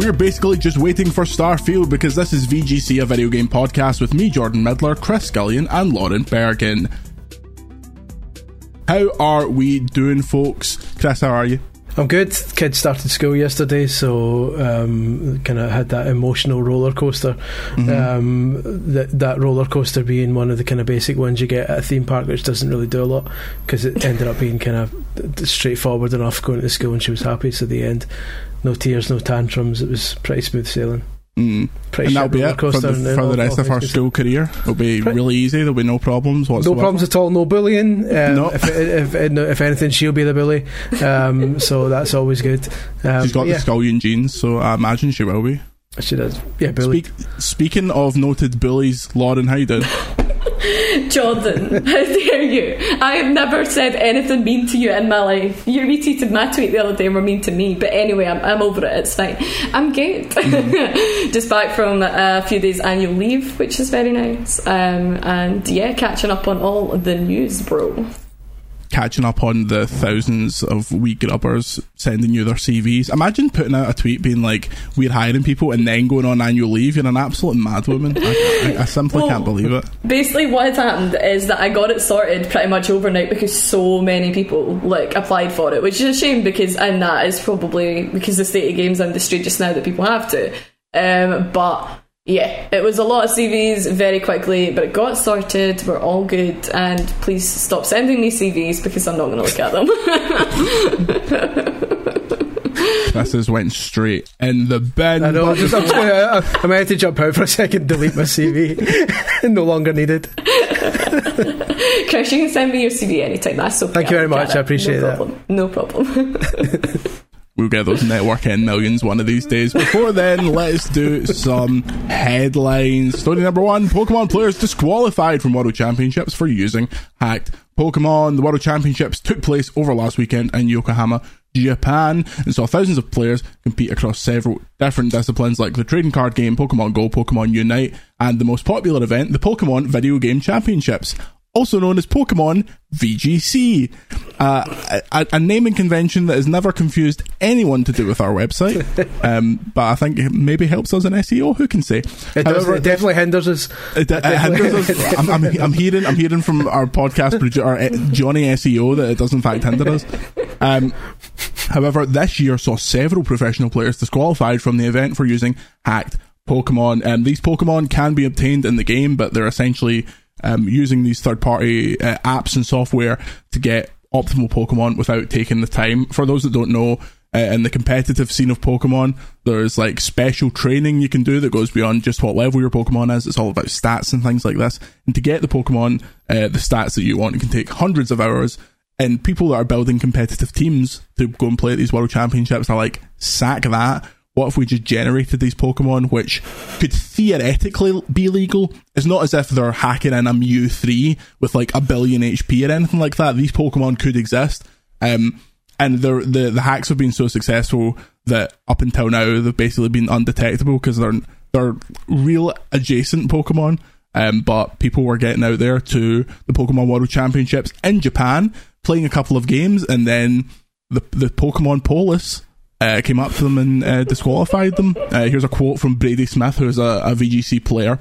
We're basically just waiting for Starfield because this is VGC, a video game podcast with me, Jordan Middler, Chris Scullion, and Lauren Bergin. How are we doing, folks? Chris, how are you? I'm good. Kids started school yesterday, so um, kind of had that emotional roller coaster. Mm-hmm. Um, that that roller coaster being one of the kind of basic ones you get at a theme park, which doesn't really do a lot because it ended up being kind of straightforward enough going to school, and she was happy. So the end, no tears, no tantrums. It was pretty smooth sailing. Mm. and that'll be it for the, for the rest of our school career. It'll be really easy. There'll be no problems whatsoever. No problems at all. No bullying. Um, no. If, if, if, if, anything, she'll be the bully. Um, so that's always good. Um, She's got yeah. the scullion genes, so I imagine she will be. She does. Yeah, bully. Speak, speaking of noted bullies, Lauren, doing? Jordan, how dare you? I have never said anything mean to you in my life. You retweeted my tweet the other day and were mean to me, but anyway, I'm, I'm over it. It's fine. I'm good. Mm-hmm. Just back from a few days annual leave, which is very nice. Um, and yeah, catching up on all the news, bro catching up on the thousands of wee grubbers sending you their CVs. Imagine putting out a tweet being like, "We're hiring people," and then going on annual leave. You're an absolute madwoman. I, I, I simply well, can't believe it. Basically, what has happened is that I got it sorted pretty much overnight because so many people like applied for it, which is a shame because and that is probably because the state of games industry just now that people have to. Um, but yeah, it was a lot of CVs very quickly, but it got sorted. We're all good, and please stop sending me CVs because I'm not going to look at them. this has went straight in the bin. I know. I'm, just, I'm, just gonna, I, I to jump out for a second, delete my CV. no longer needed. Chris, you can send me your CV anytime. That's so. Thank you very much. I appreciate no that. No problem. We'll get those networking millions one of these days. Before then, let's do some headlines. Story number one Pokemon players disqualified from World Championships for using hacked Pokemon. The World Championships took place over last weekend in Yokohama, Japan, and saw thousands of players compete across several different disciplines like the trading card game, Pokemon Go, Pokemon Unite, and the most popular event, the Pokemon Video Game Championships also known as Pokemon VGC, uh, a, a, naming convention that has never confused anyone to do with our website, um, but I think it maybe helps us in SEO. Who can say? It, does, However, it definitely hinders us. It, it hinders us. I'm, I'm, I'm, hearing, I'm hearing from our podcast producer, our, eh, Johnny SEO, that it does in fact hinder us. Um, however, this year saw several professional players disqualified from the event for using hacked Pokemon. Um, these Pokemon can be obtained in the game, but they're essentially um, using these third party uh, apps and software to get optimal Pokemon without taking the time. For those that don't know, uh, in the competitive scene of Pokemon, there's like special training you can do that goes beyond just what level your Pokemon is. It's all about stats and things like this. And to get the Pokemon, uh, the stats that you want, it can take hundreds of hours. And people that are building competitive teams to go and play at these World Championships are like, sack that what if we just generated these Pokemon, which could theoretically be legal? It's not as if they're hacking in a Mew 3 with like a billion HP or anything like that. These Pokemon could exist. Um, and the, the hacks have been so successful that up until now they've basically been undetectable because they're they're real adjacent Pokemon. Um, but people were getting out there to the Pokemon World Championships in Japan, playing a couple of games, and then the the Pokemon Police uh, came up to them and uh, disqualified them. Uh, here's a quote from Brady Smith, who's a, a VGC player.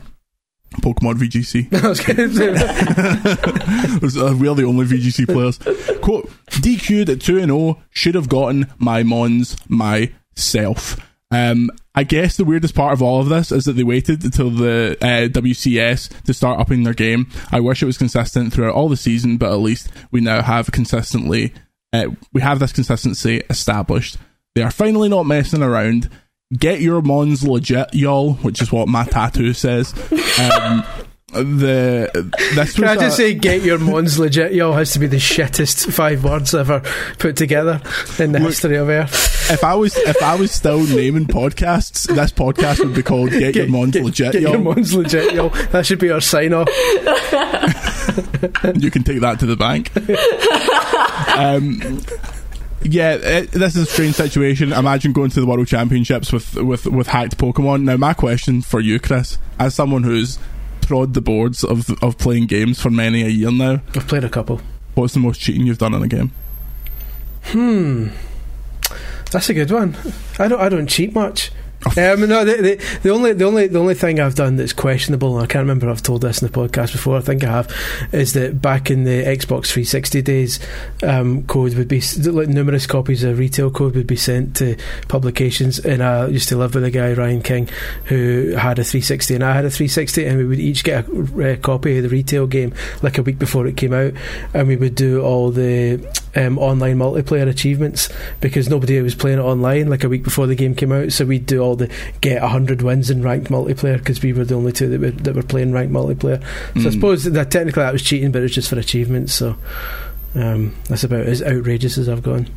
Pokemon VGC. uh, we are the only VGC players. Quote, DQ'd at 2 0, should have gotten my Mons myself. Um, I guess the weirdest part of all of this is that they waited until the uh, WCS to start upping their game. I wish it was consistent throughout all the season, but at least we now have consistently, uh, we have this consistency established They are finally not messing around. Get your mons legit, y'all, which is what my tattoo says. Um, the this Can I just a- say, get your mons legit, y'all has to be the shittest five words ever put together in the history of Earth. if I was if I was still naming podcasts, this podcast would be called "Get, Your Mons Legit." Get y'all. your mons legit, y'all. That should be our sign off. you can take that to the bank. um, yeah, it, this is a strange situation. Imagine going to the World Championships with, with, with hacked Pokemon. Now, my question for you, Chris, as someone who's trod the boards of of playing games for many a year now, I've played a couple. what's the most cheating you've done in a game? Hmm. That's a good one. I don't. I don't cheat much. Um, no, the, the, the only the only the only thing I've done that's questionable, and I can't remember I've told this in the podcast before. I think I have, is that back in the Xbox 360 days, um, code would be like numerous copies of retail code would be sent to publications, and I used to live with a guy Ryan King who had a 360 and I had a 360, and we would each get a, uh copy of the retail game like a week before it came out, and we would do all the um, online multiplayer achievements because nobody was playing it online like a week before the game came out. So we'd do all the get 100 wins in ranked multiplayer because we were the only two that were, that were playing ranked multiplayer. So I Mm. suppose that technically that was cheating, but it was just for achievements. So um, that's about as outrageous as I've gone.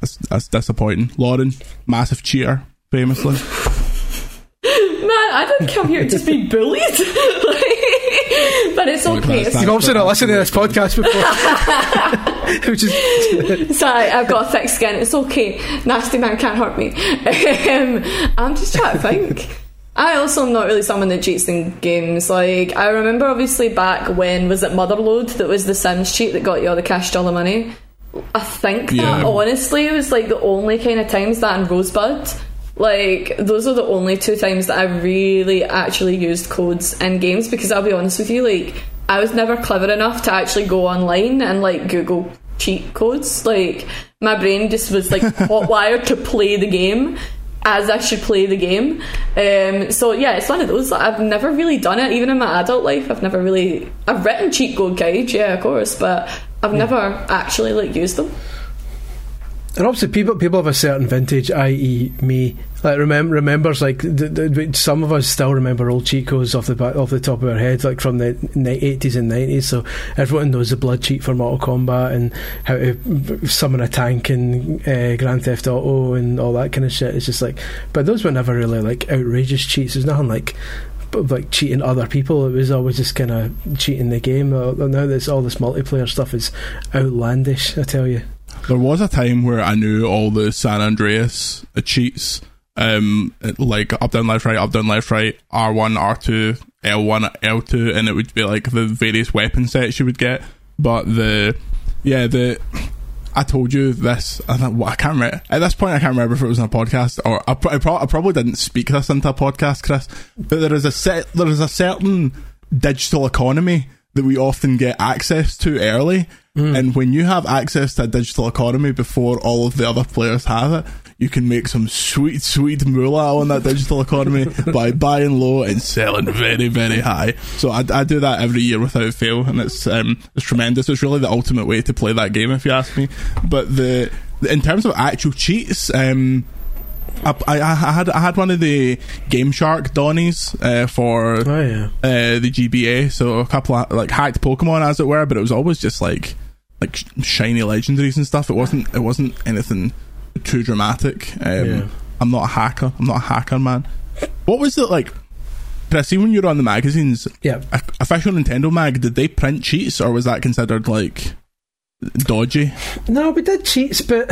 That's, that's disappointing. Lauren, massive cheater, famously. Man, I didn't come here to be bullied. Like, but it's okay. that's You've obviously not listened to this podcast before. Which is Sorry, I've got a thick skin. It's okay. Nasty man can't hurt me. Um, I'm just trying to think. I also am not really someone that cheats in games. Like I remember, obviously back when was it Motherlode that was the Sims cheat that got you all the cash dollar money. I think that Yeah. honestly was like the only kind of times that in Rosebud. Like those are the only two times that I really actually used codes in games because I'll be honest with you, like I was never clever enough to actually go online and like Google cheat codes. Like my brain just was like hotwired to play the game as I should play the game. Um, so yeah, it's one of those. I've never really done it, even in my adult life. I've never really. I've written cheat code guides, yeah, of course, but I've never actually like used them. And obviously, people people of a certain vintage, i.e., me, like remember remembers like some of us still remember old cheat codes off the back, off the top of our heads, like from the eighties and nineties. So everyone knows the blood cheat for Mortal Kombat and how to summon a tank in uh, Grand Theft Auto and all that kind of shit. It's just like, but those were never really like outrageous cheats. There's nothing like. Like cheating other people, it was always just kind of cheating the game. Now that all this multiplayer stuff is outlandish, I tell you. There was a time where I knew all the San Andreas uh, cheats, um, like up down left right, up down left right, R one, R two, L one, L two, and it would be like the various weapon sets you would get. But the yeah the I told you this. I, thought, well, I can't remember at this point. I can't remember if it was on a podcast or I, I, pro- I probably didn't speak this into a podcast, Chris. But there is a set. There is a certain digital economy that we often get access to early. And when you have access to a digital economy before all of the other players have it, you can make some sweet, sweet moolah on that digital economy by buying low and selling very, very high. So I, I do that every year without fail, and it's um, it's tremendous. It's really the ultimate way to play that game, if you ask me. But the in terms of actual cheats, um, I, I, I had I had one of the Game Shark Donnies uh, for Oh yeah. uh, the GBA, so a couple of like hacked Pokemon as it were, but it was always just like like shiny legendaries and stuff. It wasn't it wasn't anything too dramatic. Um, Yeah. I'm not a hacker. I'm not a hacker, man. What was it like? Did I see when you were on the magazines? Yeah. Official Nintendo mag. Did they print cheats, or was that considered like dodgy? No, we did cheats, but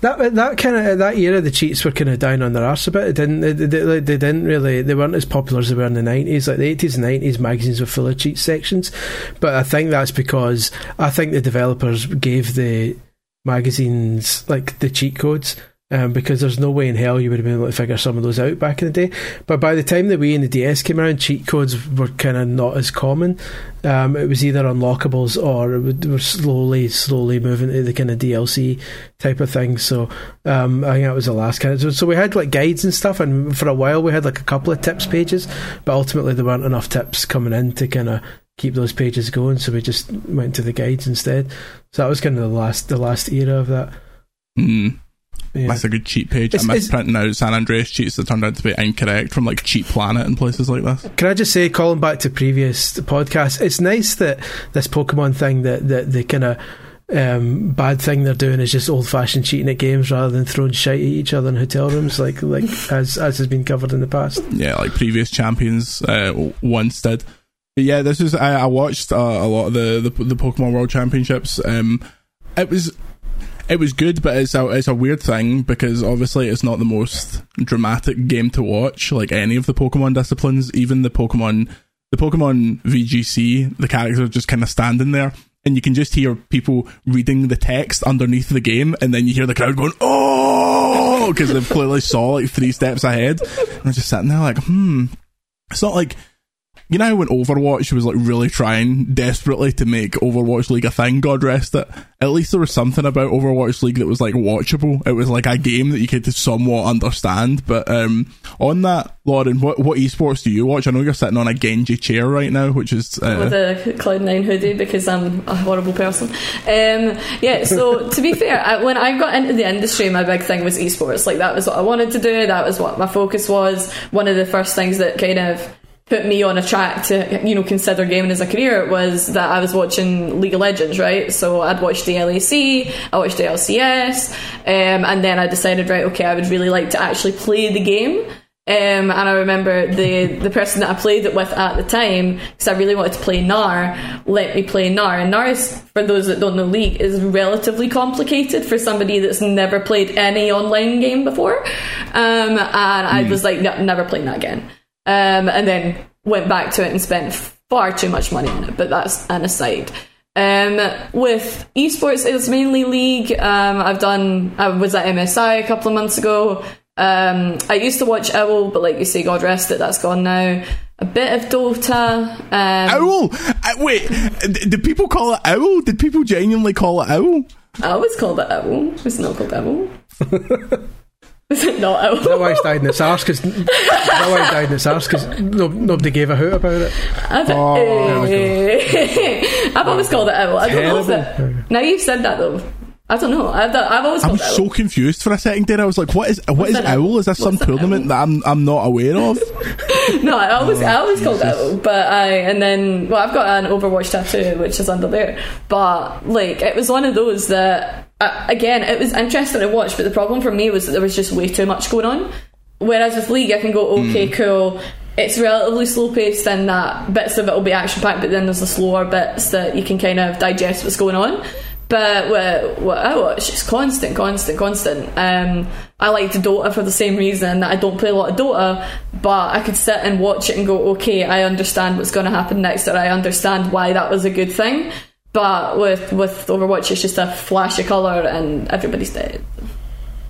that that kind of that era, the cheats were kind of down on their arse a bit. It didn't they, they, they, didn't really they weren't as popular as they were in the nineties. Like the eighties and nineties, magazines were full of cheat sections. But I think that's because I think the developers gave the magazines like the cheat codes. Um, because there's no way in hell you would have been able to figure some of those out back in the day. But by the time the Wii and the DS came around, cheat codes were kind of not as common. Um, it was either unlockables or it would, were slowly, slowly moving to the kind of DLC type of thing. So um, I think that was the last kind of. So, so we had like guides and stuff, and for a while we had like a couple of tips pages, but ultimately there weren't enough tips coming in to kind of keep those pages going. So we just went to the guides instead. So that was kind of the last, the last era of that. Mm. Yeah. That's a good cheat page. It's, I miss printing out San Andreas cheats that turned out to be incorrect from like Cheat Planet and places like this. Can I just say, calling back to previous podcasts, it's nice that this Pokemon thing that that the kind of um, bad thing they're doing is just old fashioned cheating at games rather than throwing shite at each other in hotel rooms, like like as as has been covered in the past. Yeah, like previous champions uh, once did. But yeah, this is I, I watched uh, a lot of the, the, the Pokemon World Championships. Um, it was it was good, but it's a it's a weird thing because obviously it's not the most dramatic game to watch. Like any of the Pokemon disciplines, even the Pokemon the Pokemon VGC, the characters are just kind of standing there, and you can just hear people reading the text underneath the game, and then you hear the crowd going "Oh!" because they've clearly saw like three steps ahead. And I'm just sitting there like, hmm. It's not like you know when Overwatch was like really trying desperately to make Overwatch League a thing, God rest it. At least there was something about Overwatch League that was like watchable. It was like a game that you could somewhat understand. But um, on that, Lauren, what what esports do you watch? I know you're sitting on a Genji chair right now, which is uh, with a Cloud Nine hoodie because I'm a horrible person. Um, yeah, so to be fair, I, when I got into the industry, my big thing was esports. Like that was what I wanted to do. That was what my focus was. One of the first things that kind of put me on a track to you know consider gaming as a career was that I was watching League of Legends, right? So I'd watched the LEC, I watched the LCS, um, and then I decided, right, okay, I would really like to actually play the game. Um, and I remember the the person that I played it with at the time, because I really wanted to play Gnar, let me play Gnar. And Gnar, is, for those that don't know League, is relatively complicated for somebody that's never played any online game before. Um, and I hmm. was like, no, never playing that again um, and then went back to it and spent far too much money on it. But that's an aside. Um, with esports, it's mainly League. Um, I've done. I was at MSI a couple of months ago. Um, I used to watch Owl, but like you say, God rest it, that's gone now. A bit of Dota. Um, Owl. Uh, wait, did people call it Owl? Did people genuinely call it Owl? I always called it Owl. It's not called Owl. Is it not Owl? That why it's died in its arse because that why it died in its arse because no, nobody gave a hoot about it. I've, oh, I've always called it Owl. I don't know if it. Now you've said that though. I don't know. I've, I've always. I was so confused for a second there. I was like, "What is what is owl? Is this some tournament that I'm I'm not aware of?" no, I always oh, I always oh, called owl, but I and then well, I've got an Overwatch tattoo which is under there. But like, it was one of those that uh, again, it was interesting to watch, but the problem for me was that there was just way too much going on. Whereas with League, I can go, okay, mm. cool. It's relatively slow paced in that bits of it will be action packed, but then there's the slower bits that you can kind of digest what's going on. But what, what I watch is constant, constant, constant. Um, I like Dota for the same reason that I don't play a lot of Dota, but I could sit and watch it and go, okay, I understand what's going to happen next, or I understand why that was a good thing. But with with Overwatch, it's just a flash of color and everybody's dead.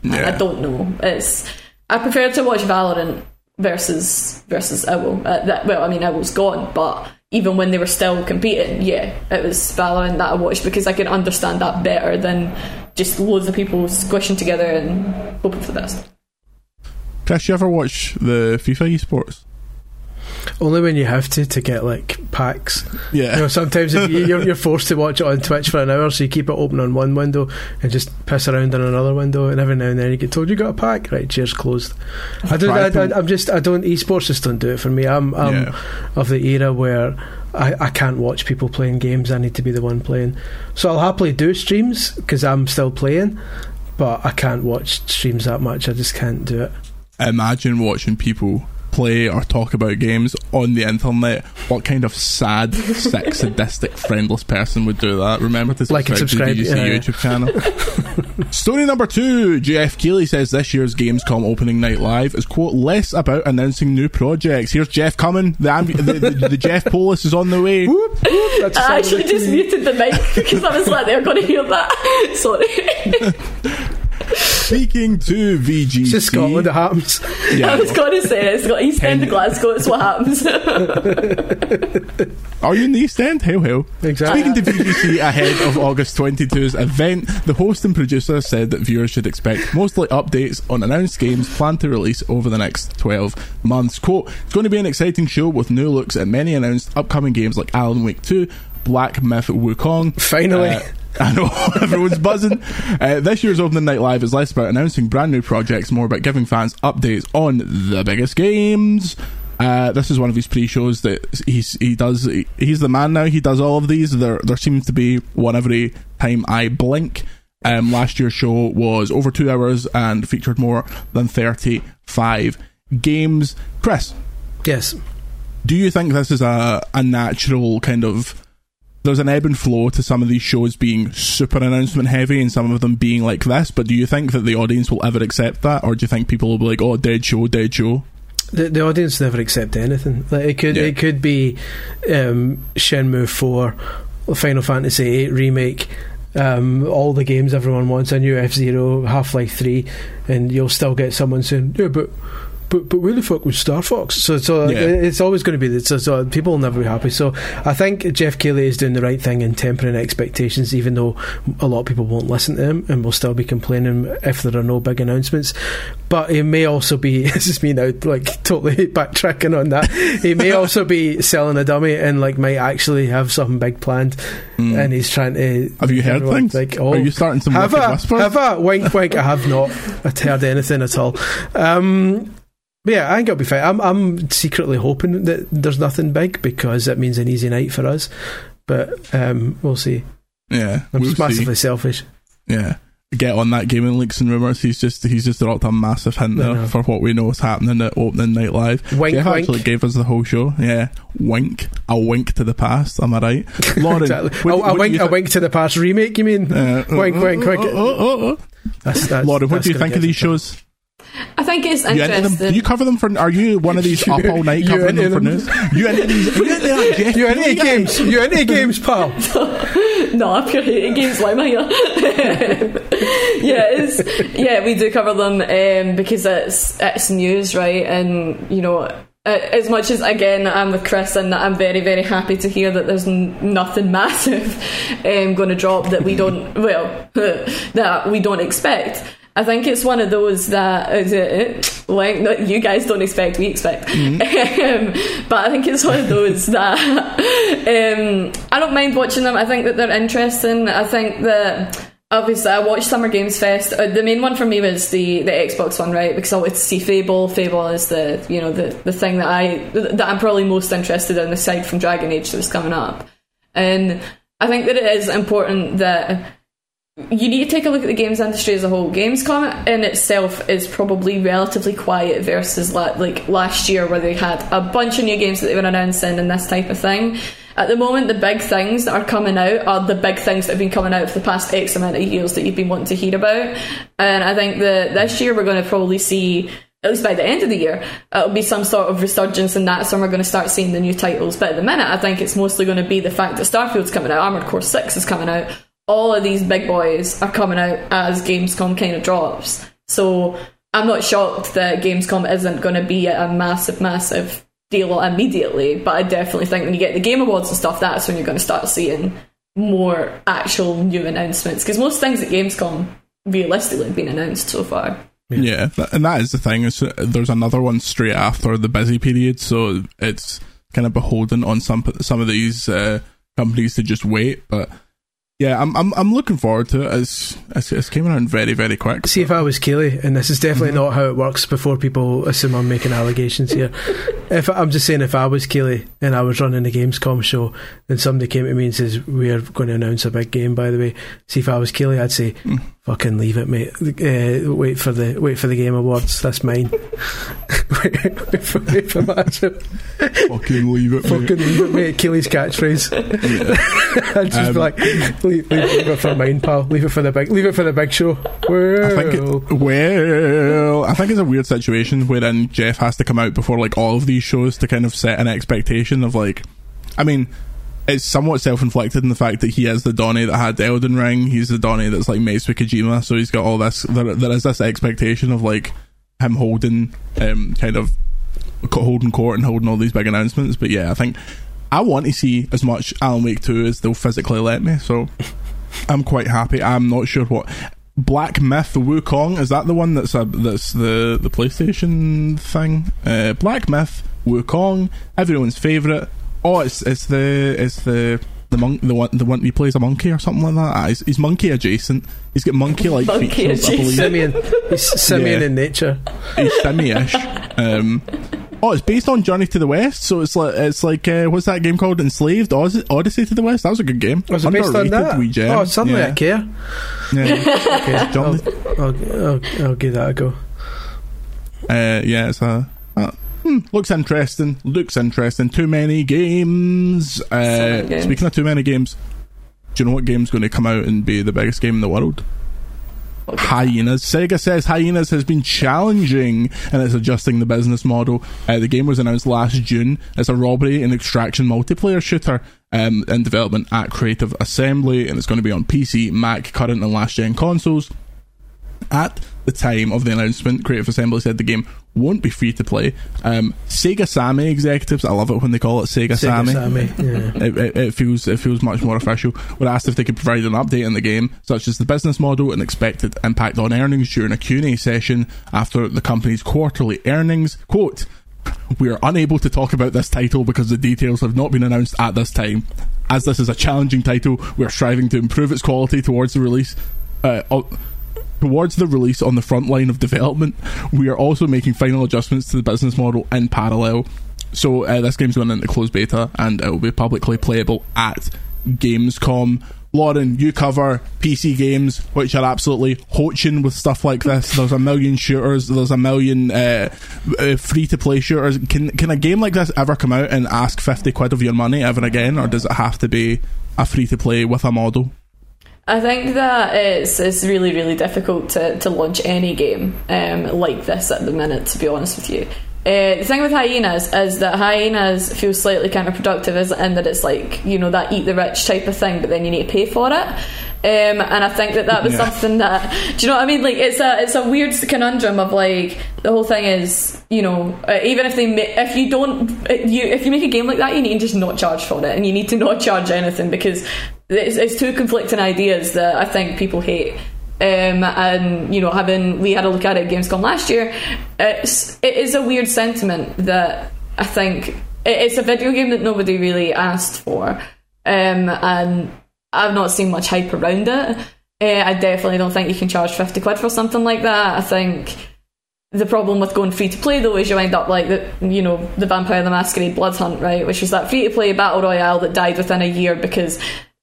Yeah. I don't know. It's I prefer to watch Valorant versus versus Owl. Uh, that, well, I mean, Owl's gone, but even when they were still competing, yeah, it was Valorant that I watched because I could understand that better than just loads of people squishing together and hoping for the best. Chris, you ever watch the FIFA esports? Only when you have to to get like packs. Yeah. You know, sometimes if you, you're, you're forced to watch it on Twitch for an hour, so you keep it open on one window and just piss around in another window, and every now and then you get told you got a pack. Right, cheers, closed. I don't. I, I, am just. I don't. Esports just don't do it for me. I'm. I'm yeah. of the era where. I, I can't watch people playing games. I need to be the one playing. So I'll happily do streams because I'm still playing, but I can't watch streams that much. I just can't do it. Imagine watching people play or talk about games on the internet, what kind of sad, sick, sadistic, friendless person would do that? Remember to like subscribe to the yeah. YouTube channel. Story number two: Jeff Keighley says this year's Gamescom opening night live is quote less about announcing new projects. Here's Jeff coming. The ambi- the, the, the, Jeff Polis is on the way. Whoop, whoop, I actually just muted the mic because I was like, they're going to hear that. Sorry. Speaking to VGC. It's just Scotland, it happens. Yeah, I was going to say, it's got East End of Glasgow, it's what happens. Are you in the East End? Hell, hell. Exactly. Speaking to VGC ahead of August 22's event, the host and producer said that viewers should expect mostly updates on announced games planned to release over the next 12 months. Quote, it's going to be an exciting show with new looks at many announced upcoming games like Alan Wake 2, Black Myth Wukong. Finally. Uh, I know everyone's buzzing. Uh, this year's opening night live is less about announcing brand new projects, more about giving fans updates on the biggest games. Uh, this is one of his pre-shows that he's he does. He, he's the man now. He does all of these. There there seems to be one every time I blink. Um, last year's show was over two hours and featured more than thirty-five games. Chris, Yes. do you think this is a, a natural kind of there's an ebb and flow to some of these shows being super announcement heavy and some of them being like this but do you think that the audience will ever accept that or do you think people will be like oh dead show dead show The, the audience never accept anything. Like it could Yeah. it could be um, Shenmue Four, Final Fantasy Eight remake, um, all the games everyone wants, a new F Zero, Half Life Three, and you'll still get someone saying, "Yeah, but." But but the fuck was Star Fox? So so Yeah. it's always going to be that. So, so people will never be happy. So I think Jeff Keighley is doing the right thing in tempering expectations, even though a lot of people won't listen to him and will still be complaining if there are no big announcements. But he may also be this is me now, like totally backtracking on that. He may also be selling a dummy and like might actually have something big planned, and he's trying to. Have you heard things Like, oh, are you starting some have whispers Have I? Wink, wink. I have not I heard anything at all. Um, but yeah, I think it'll be fine. I'm, I'm secretly hoping that there's nothing big because it means an easy night for us. But um, we'll see. yeah I'm we'll just see. massively selfish. yeah get on that gaming leaks and rumors he's just he's just dropped a massive hint there for what we know is happening at opening night live Wink, Jeff wink. actually gave us the whole show yeah wink a wink to the past am I right Lauren exactly. what- a, what a do wink, a wink to the past remake. You mean? Uh, wink, uh, wink, uh, wink. uh, uh, uh. That's, that's, Lauren, what that's do you think of these shows? I think it's You them? interesting. Do you cover them for? Are you one of these up all night You covering them into for news? You into these? You into that, Jeff? You into games? You into games, pal? no, I'm pure hating games like my yeah, it's yeah, we do cover them um, because it's it's news, right? And you know, uh, as much as again I'm with Chris and I'm very very happy to hear that there's n- nothing massive um, going to drop that we don't well that we don't expect. I think it's one of those that is it, like no, you guys don't expect, we expect. Um, but I think it's one of those that um, I don't mind watching them. I think that they're interesting. I think that obviously I watched Summer Games Fest. Uh, the main one for me was the the Xbox one, right? Because I wanted to see Fable. Fable is the you know the the thing that I that I'm probably most interested in aside from Dragon Age that's coming up. And I think that it is important that you need to take a look at the games industry as a whole. Gamescom in itself is probably relatively quiet versus la- like last year where they had a bunch of new games that they were announcing and this type of thing. At the moment, the big things that are coming out are the big things that have been coming out for the past X amount of years that you've been wanting to hear about. And I think that this year we're going to probably see at least by the end of the year, it'll be some sort of resurgence in that, and we're going to start seeing the new titles. But at the minute, I think it's mostly going to be the fact that Starfield's coming out, Armored Core 6 is coming out, all of these big boys are coming out as Gamescom kind of drops. So I'm not shocked that Gamescom isn't going to be a massive, massive deal immediately, but I definitely think when you get the Game Awards and stuff, that's when you're going to start seeing more actual new announcements. Because most things at Gamescom realistically have been announced so far. Yeah, th- and that is the thing. Is uh, there's another one straight after the busy period, so it's kind of beholden on some some of these uh, companies to just wait. But yeah, I'm I'm I'm looking forward to it. It's it's, it's came around very very quick. See if I was Keighley, and this is definitely Mm-hmm. not how it works. Before people assume I'm making allegations here, if I'm just saying, if I was Keighley and I was running a Gamescom show, and somebody came to me and says we are going to announce a big game, by the way, see if I was Keighley, I'd say, Mm. Fucking leave it, mate. Uh, wait for the wait for the Game Awards. That's mine. wait, wait for, wait for that. Fucking leave it. mate. Fucking leave it, mate. Keighley's catchphrase. I'd just Um, be like, leave, leave, leave it for mine, pal. Leave it for the big. Leave it for the big show. Well, I think it, well, I think it's a weird situation wherein Jeff has to come out before like all of these shows to kind of set an expectation of like, I mean, it's somewhat self-inflicted in the fact that he is the Donnie that had the Elden Ring. He's the Donnie that's like Mace with Kojima, so he's got all this. There, there is this expectation of like him holding, um, kind of holding court and holding all these big announcements. But yeah, I think I want to see as much Alan Wake 2 as they'll physically let me. So I'm quite happy. I'm not sure what Black Myth Wukong is that the one that's a, that's the the PlayStation thing. Uh, Black Myth Wukong, everyone's favorite. Oh, it's it's the it's the The monk, the one, the one he plays a monkey or something like that. Ah, he's, he's monkey adjacent. He's got monkey like Monkey features. I adjacent. believe. Simian, he's simian Yeah. in nature. He's simi-ish. Um, oh, it's based on Journey to the West, so it's like it's like uh, what's that game called? Enslaved Odyssey, Odyssey to the West. That was a good game. Was it based on that? wee gem. Oh, suddenly yeah. I care. Yeah. Okay, I'll, I'll, I'll, I'll give that a go. Uh, yeah, it's a. Uh, hmm, looks interesting. Looks interesting. Too many games. Uh, many games. Speaking of too many games, do you know what game's going to come out and be the biggest game in the world? Hyenas. Sega says Hyenas has been challenging and it's adjusting the business model. Uh, the game was announced last June. It's a robbery and extraction multiplayer shooter um, in development at Creative Assembly, and it's going to be on PC, Mac, current and last gen consoles. At the time of the announcement, Creative Assembly said the game won't be free to play. Um, Sega Sammy executives, I love it when they call it Sega, Sega Sammy. Sammy. Yeah. It, it, it feels it feels much more official. Were asked if they could provide an update in the game, such as the business model and expected impact on earnings during a Q&A session after the company's quarterly earnings. Quote, we are unable to talk about this title because the details have not been announced at this time. As this is a challenging title, we are striving to improve its quality towards the release. Uh, towards the release on the front line of development. We are also making final adjustments to the business model in parallel. So uh, this game's going into closed beta and it will be publicly playable at Gamescom. Lauren, you cover PC games, which are absolutely hoaching with stuff like this. There's a million shooters. There's a million uh, uh, free-to-play shooters. Can can a game like this ever come out and ask fifty quid of your money ever again, or does it have to be a free-to-play with a model? I think that it's it's really really difficult to, to launch any game um, like this at the minute. To be honest with you, uh, the thing with hyenas is that hyenas feel slightly counterproductive, is in that it's like you know that eat the rich type of thing, but then you need to pay for it. Um, and I think that that was Yeah. something that do you know what I mean? Like it's a it's a weird conundrum of like the whole thing is you know uh, even if they ma- if you don't uh, you if you make a game like that you need to just not charge for it and you need to not charge anything because it's, it's two conflicting ideas that I think people hate. Um, and you know, having we had a look at it at Gamescom last year, it's, it is a weird sentiment that I think it's a video game that nobody really asked for, um, and I've not seen much hype around it. Uh, I definitely don't think you can charge fifty quid for something like that. I think the problem with going free to play though is you end up like the you know the Vampire the Masquerade Blood Hunt, right? Which is that free to play battle royale that died within a year because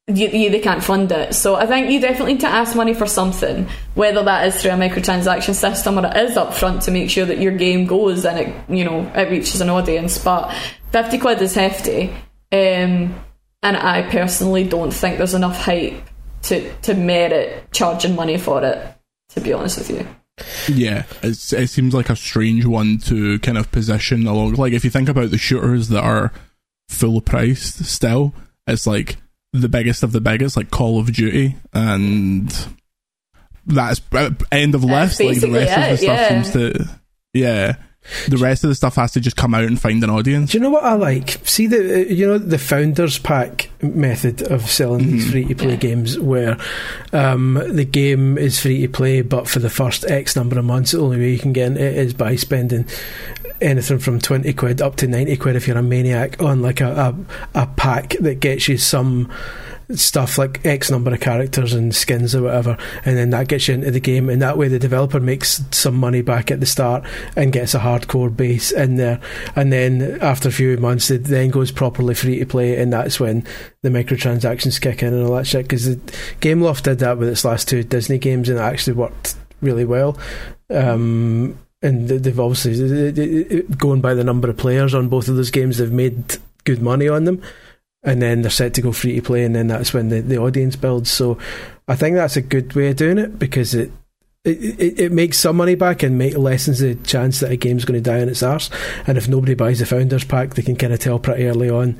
you, you, they can't fund it. So I think you definitely need to ask money for something, whether that is through a microtransaction system or it is upfront to make sure that your game goes and it you know it reaches an audience. But fifty quid is hefty, um, and I personally don't think there's enough hype to to merit charging money for it. To be honest with you. Yeah, it's, it seems like a strange one to kind of position along. Like, if you think about the shooters that are full priced still, it's like the biggest of the biggest, like Call of Duty, and that's uh, end of list. Like, the rest of the stuff yeah. seems to. Yeah. The rest of the stuff has to just come out and find an audience. Do you know what I like? See the uh, you know the founders pack method of selling these free to play Yeah. games, where um, the game is free to play, but for the first X number of months, the only way you can get it is by spending anything from twenty quid up to ninety quid if you're a maniac on like a a, a pack that gets you some stuff like X number of characters and skins or whatever, and then that gets you into the game, and that way the developer makes some money back at the start and gets a hardcore base in there, and then after a few months it then goes properly free to play, and that's when the microtransactions kick in and all that shit. Because Gameloft did that with its last two Disney games, and it actually worked really well. Um, and they- they've obviously going by the number of players on both of those games, they've made good money on them and then they're set to go free to play, and then that's when the, the audience builds. So I think that's a good way of doing it because it. It, it, it makes some money back and make lessens the chance that a game's going to die on its arse. And if nobody buys the founders pack, they can kind of tell pretty early on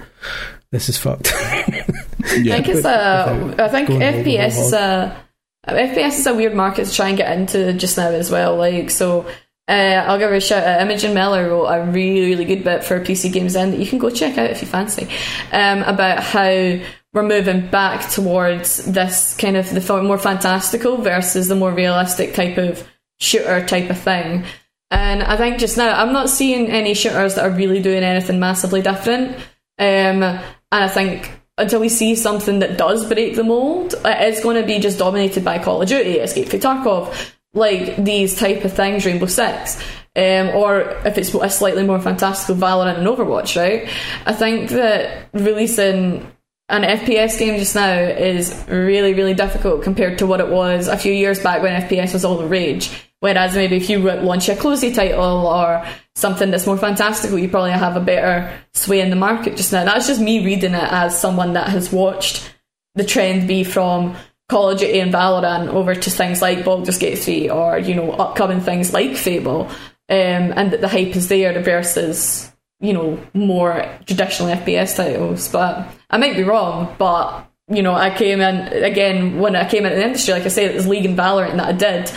this is fucked. I think it's a. I think Going all the FPS is a. FPS is a weird market to try and get into just now as well. Like so, uh, I'll give her a shout out. Imogen Mellor wrote a really really good bit for PCGamesN that you can go check out if you fancy. Um, about how we're moving back towards this kind of the more fantastical versus the more realistic type of shooter type of thing. And I think just now I'm not seeing any shooters that are really doing anything massively different. Um, and I think until we see something that does break the mold, it's going to be just dominated by Call of Duty, Escape from Tarkov, like these type of things, Rainbow Six. Um, or if it's a slightly more fantastical Valorant and Overwatch, right? I think that releasing an FPS game just now is really, really difficult compared to what it was a few years back when FPS was all the rage. Whereas maybe if you launch a cozy title or something that's more fantastical, you probably have a better sway in the market just now. That's just me reading it as someone that has watched the trend be from Call of Duty and Valorant over to things like Baldur's Gate 3 or, you know, upcoming things like Fable. Um, and that the hype is there versus you know, more traditional FPS titles. But I might be wrong, but you know, I came in again when I came into the industry, like I said, it was League and Valorant that I did.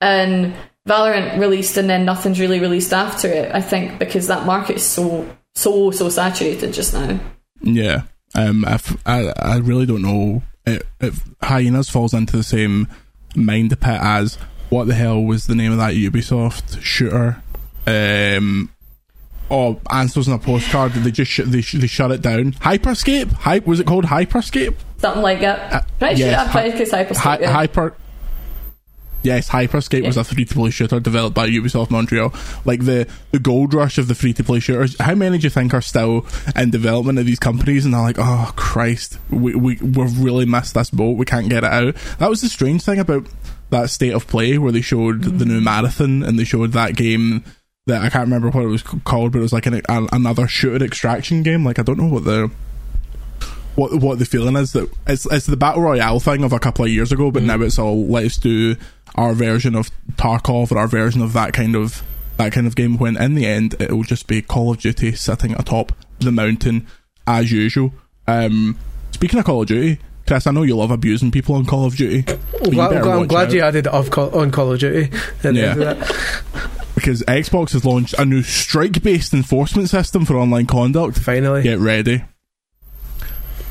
And Valorant released and then nothing's really released after it, I think, because that market is so so so saturated just now. Yeah. Um I, I really don't know if, if Hyenas falls into the same mind pit as what the hell was the name of that Ubisoft shooter? Um oh, answers on a postcard. They just sh- they, sh- they shut it down. Hyperscape. Hy- was it called Hyperscape? Something like that. Uh, Pretty yes, sure I've tried Hyperscape. Hi- yeah. Hyper. Yes, Hyperscape yeah. was a free to play shooter developed by Ubisoft Montreal. Like the, the gold rush of the free to play shooters. How many do you think are still in development of these companies and they're like, oh Christ, we, we, we've really missed this boat, we can't get it out. That was the strange thing about that state of play where they showed mm-hmm. the new marathon and they showed that game that I can't remember what it was called, but it was like an, a, another shooter extraction game. Like I don't know what the what what the feeling is that it's it's the battle royale thing of a couple of years ago, but mm. now it's all let's do our version of Tarkov or our version of that kind of that kind of game. When in the end it will just be Call of Duty sitting atop the mountain as usual. Um, speaking of Call of Duty. Chris, I know you love abusing people on Call of Duty. Glad, I'm glad out. you added call, on Call of Duty. Yeah because Xbox has launched a new strike based enforcement system for online conduct. Finally. Get ready.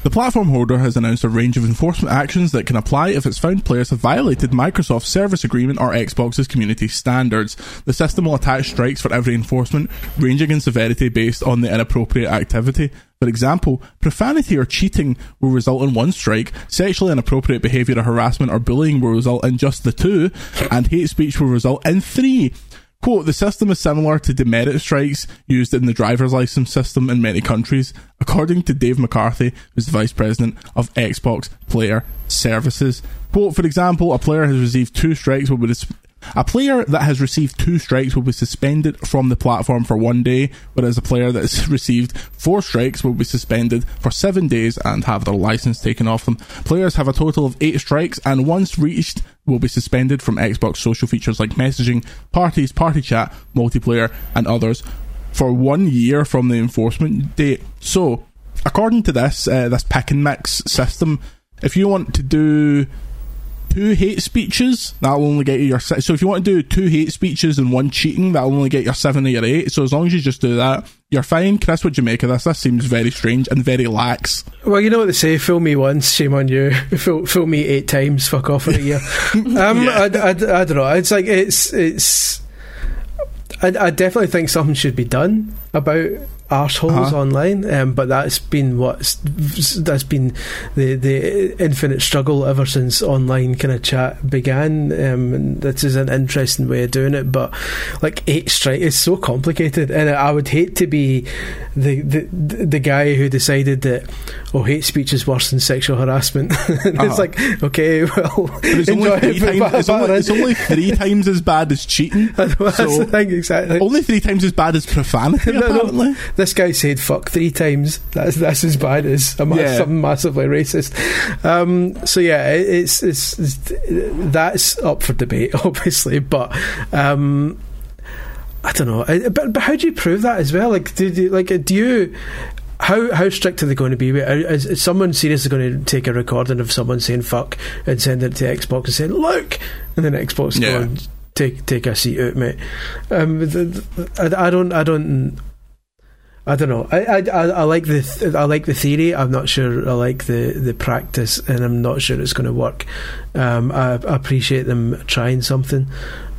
The platform holder has announced a range of enforcement actions that can apply if it's found players have violated Microsoft's service agreement or Xbox's community standards. The system will attach strikes for every enforcement, ranging in severity based on the inappropriate activity. For example, profanity or cheating will result in one strike, sexually inappropriate behaviour or harassment or bullying will result in just the two, and hate speech will result in three. Quote, the system is similar to demerit strikes used in the driver's license system in many countries, according to Dave McCarthy, who's the vice president of Xbox Player Services. Quote, for example, a player has received two strikes a player that has received two strikes will be suspended from the platform for one day, whereas a player that has received four strikes will be suspended for seven days and have their license taken off them. Players have a total of eight strikes and once reached will be suspended from Xbox social features like messaging, parties, party chat, multiplayer, and others for one year from the enforcement date. So, according to this, uh, this pick and mix system, if you want to do two hate speeches, that'll only get you your. So if you want to do two hate speeches and one cheating, that'll only get your seven or your eight. So as long as you just do that, you're fine. Chris, what do you make of this? This seems very strange and very lax. Well, you know what they say: fool me once, shame on you. Fool, fool me eight times, fuck off for a year. um, yeah. I, I, I don't know. It's like it's it's. I, I definitely think something should be done about arseholes uh-huh. online, um, but that's been what's that's been the the infinite struggle ever since online kind of chat began. Um, and this is an interesting way of doing it, but like eight strike is so complicated, and I would hate to be the the the guy who decided that oh hate speech is worse than sexual harassment. uh-huh. It's like okay, well, it's only, it, times, it's, only, it's only, three times as bad as cheating. That's so the thing, exactly. Only three times as bad as profanity. no, apparently. No this guy said fuck three times. That's that's as bad as a yeah. something massively racist. Um, so yeah, it's, it's, it's that's up for debate, obviously, but. Um, I don't know, but, but how do you prove that as well? Like, do you, like do you how how strict are they going to be? Is, is someone seriously going to take a recording of someone saying "fuck" and send it to Xbox and say "look," and then Xbox yeah. going take take a seat out, mate? Um, the, the, I, I, don't I don't I don't know. I, I, I like the I like the theory. I'm not sure I like the, the practice, and I'm not sure it's going to work. Um, I, I, appreciate them trying something,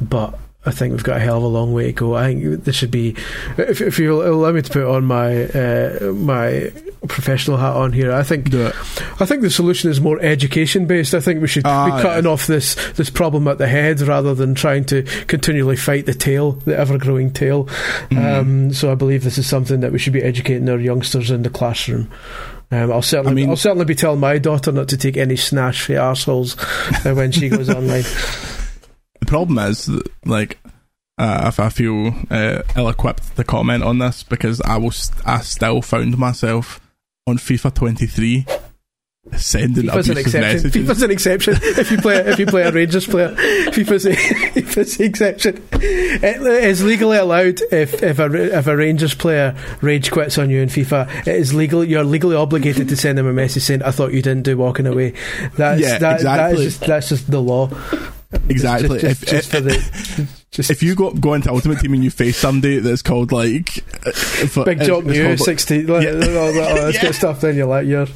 but I think we've got a hell of a long way to go. I think this should be. If, if you allow me to put on my uh, my professional hat on here. I think I think the solution is more education based. I think we should Ah, be cutting yes. off this this problem at the head rather than trying to continually fight the tail, the ever growing tail. Mm-hmm. Um, so I believe this is something that we should be educating our youngsters in the classroom. Um, I'll certainly, I mean- I'll certainly be telling my daughter not to take any snash for arseholes uh, when she goes online. The problem is, that, like, uh, if I feel uh, ill-equipped to comment on this because I was, I still found myself on FIFA 23 sending FIFA's an exception. messages. FIFA's an exception. If you play, if you play a Rangers player, FIFA's a, FIFA's the exception. It is legally allowed if if a if a Rangers player rage quits on you in FIFA. It is legal. You're legally obligated to send them a message saying, "I thought you didn't do walking away." That's Yeah, that, that exactly. is just that's just the law. exactly. Just, just, if, just the just if you go go into Ultimate Team and you face somebody that's called like uh, for- big job it's new like- sixty, like, all that, all that Yeah. good stuff. Then you're like you're.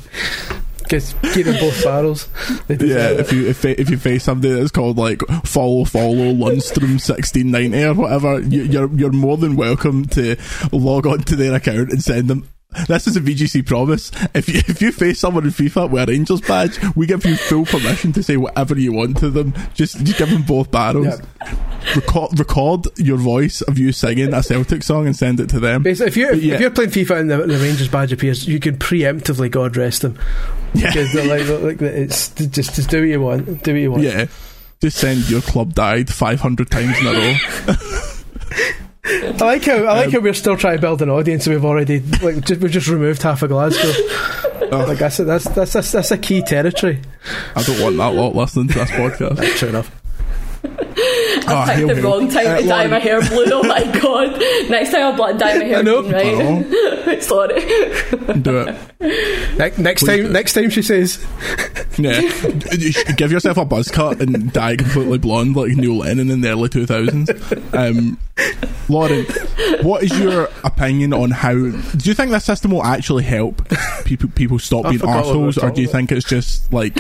Keeping both barrels. Yeah, if you if, if you face somebody that's called like follow follow Lundstram sixteen ninety or whatever, you, you're you're more than welcome to log on to their account and send them. This is a VGC promise. If you if you face someone in FIFA with a Rangers badge, we give you full permission to say whatever you want to them. Just just give them both barrels. Record record your voice of you singing a Celtic song and send it to them. Basically, if you're yeah. if you're playing FIFA and the, the Rangers badge appears, you can preemptively God rest them Yeah, because they're like, like it's just just do what you want, do what you want. yeah. Just send your club died five hundred times in a row. I like how I like how um, we're still trying to build an audience. and We've already like just, we've just removed half of Glasgow. Oh. Like that's that's, that's that's that's a key territory. I don't want that lot listening to this podcast. True enough. I picked hail, the wrong time Uh, to dye my hair blue. Oh my god! Next time I'll bla- dye my hair blue. know. green, right? Sorry. Do it. Ne- next Please time, do. next time she says, Yeah. Give yourself a buzz cut and dye completely blonde like Neil Lennon in the early 2000s. Um, Lauren, what is your opinion on how. Do you think this system will actually help people people stop I being forgot what we were arseholes, or do you think it's just like.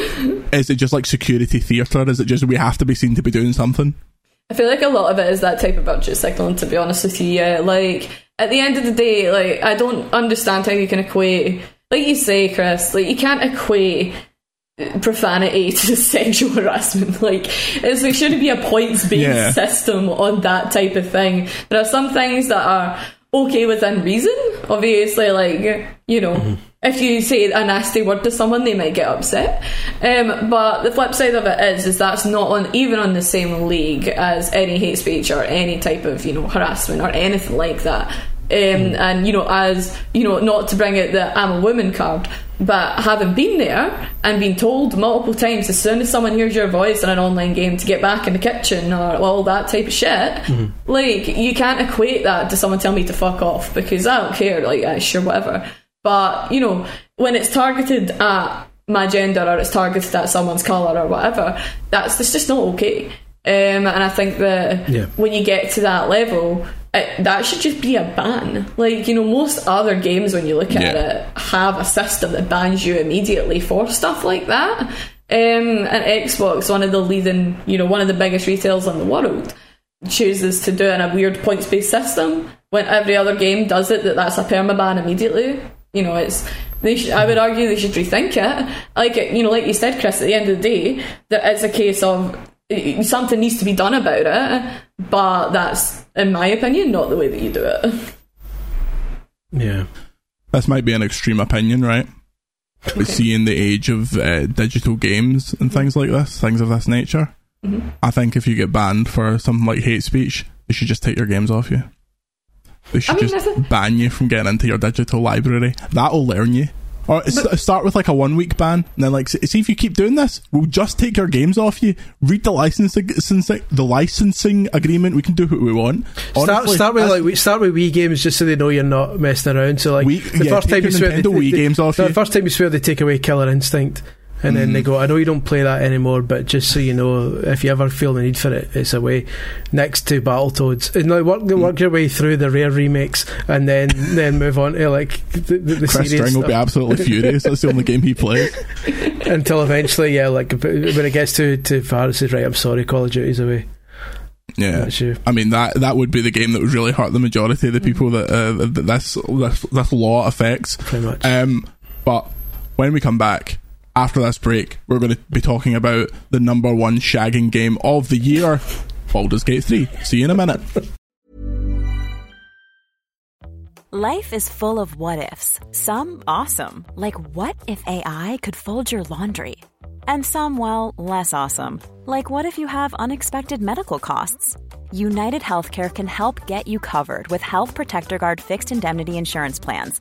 Is it just like security theatre? Is it just we have to be seen to be doing something? I feel like a lot of it is that type of budget signaling, to be honest with you. Yeah, like at the end of the day, like I don't understand how you can equate, like you say, Chris, like you can't equate profanity to sexual harassment. Like it's, there shouldn't be a points based Yeah. system on that type of thing. There are some things that are okay within reason. Obviously, like you know, if you say a nasty word to someone, they might get upset. Um, but the flip side of it is, is that's not on even on the same league as any hate speech or any type of you know harassment or anything like that. Um, And you know, as you know, not to bring out the "I'm a woman" card, but having been there and been told multiple times, as soon as someone hears your voice in an online game, to get back in the kitchen or all that type of shit, like you can't equate that to someone telling me to fuck off because I don't care. Like, uh, sure, whatever. But you know, when it's targeted at my gender or it's targeted at someone's colour or whatever, that's it's just not okay. Um, and I think that Yeah. when you get to that level, it, that should just be a ban. Like you know, most other games when you look at Yeah. it have a system that bans you immediately for stuff like that. Um, and Xbox, one of the leading, you know, one of the biggest retailers in the world, chooses to do it in a weird points based system when every other game does it. That that's a permaban immediately. You know, it's. They should, I would argue they should rethink it. Like you know, like you said, Chris. At the end of the day, that it's a case of something needs to be done about it. But that's, in my opinion, not the way that you do it. Yeah. This might be an extreme opinion, right? But seeing the age of uh, digital games and things like this, things of this nature, Mm-hmm. I think if you get banned for something like hate speech, they should just take your games off you. They should mean, just I think- ban you from getting into your digital library. That'll learn you. Or s- start with like a one week ban, and then like see if you keep doing this, we'll just take your games off you. Read the licensing, the licensing agreement. We can do what we want. Start, Honestly, start with like we start with Wii games just so they know you're not messing around. So like Wii- the yeah, first time you swear they, Wii they- games off no, you. the first time you swear they take away Killer Instinct, and then they Mm. go, "I know you don't play that anymore, but just so you know, if you ever feel the need for it, it's away." Next to Battletoads, and now work Mm. work your way through the rare remakes, and then then move on to like the, the, the Chris String will be absolutely furious. That's the only game he plays. until eventually, yeah, like when it gets to to far, it says, "Right, I'm sorry, Call of Duty's away." Yeah. I mean that that would be the game that would really hurt the majority of the people that, uh, that this, this this law affects. Pretty much. Um, But when we come back after this break, we're going to be talking about the number one shagging game of the year, Baldur's Gate 3. See you in a minute. Life is full of what ifs. Some awesome, like what if AI could fold your laundry? And some, well, less awesome, like what if you have unexpected medical costs? United Healthcare can help get you covered with Health Protector Guard fixed indemnity insurance plans.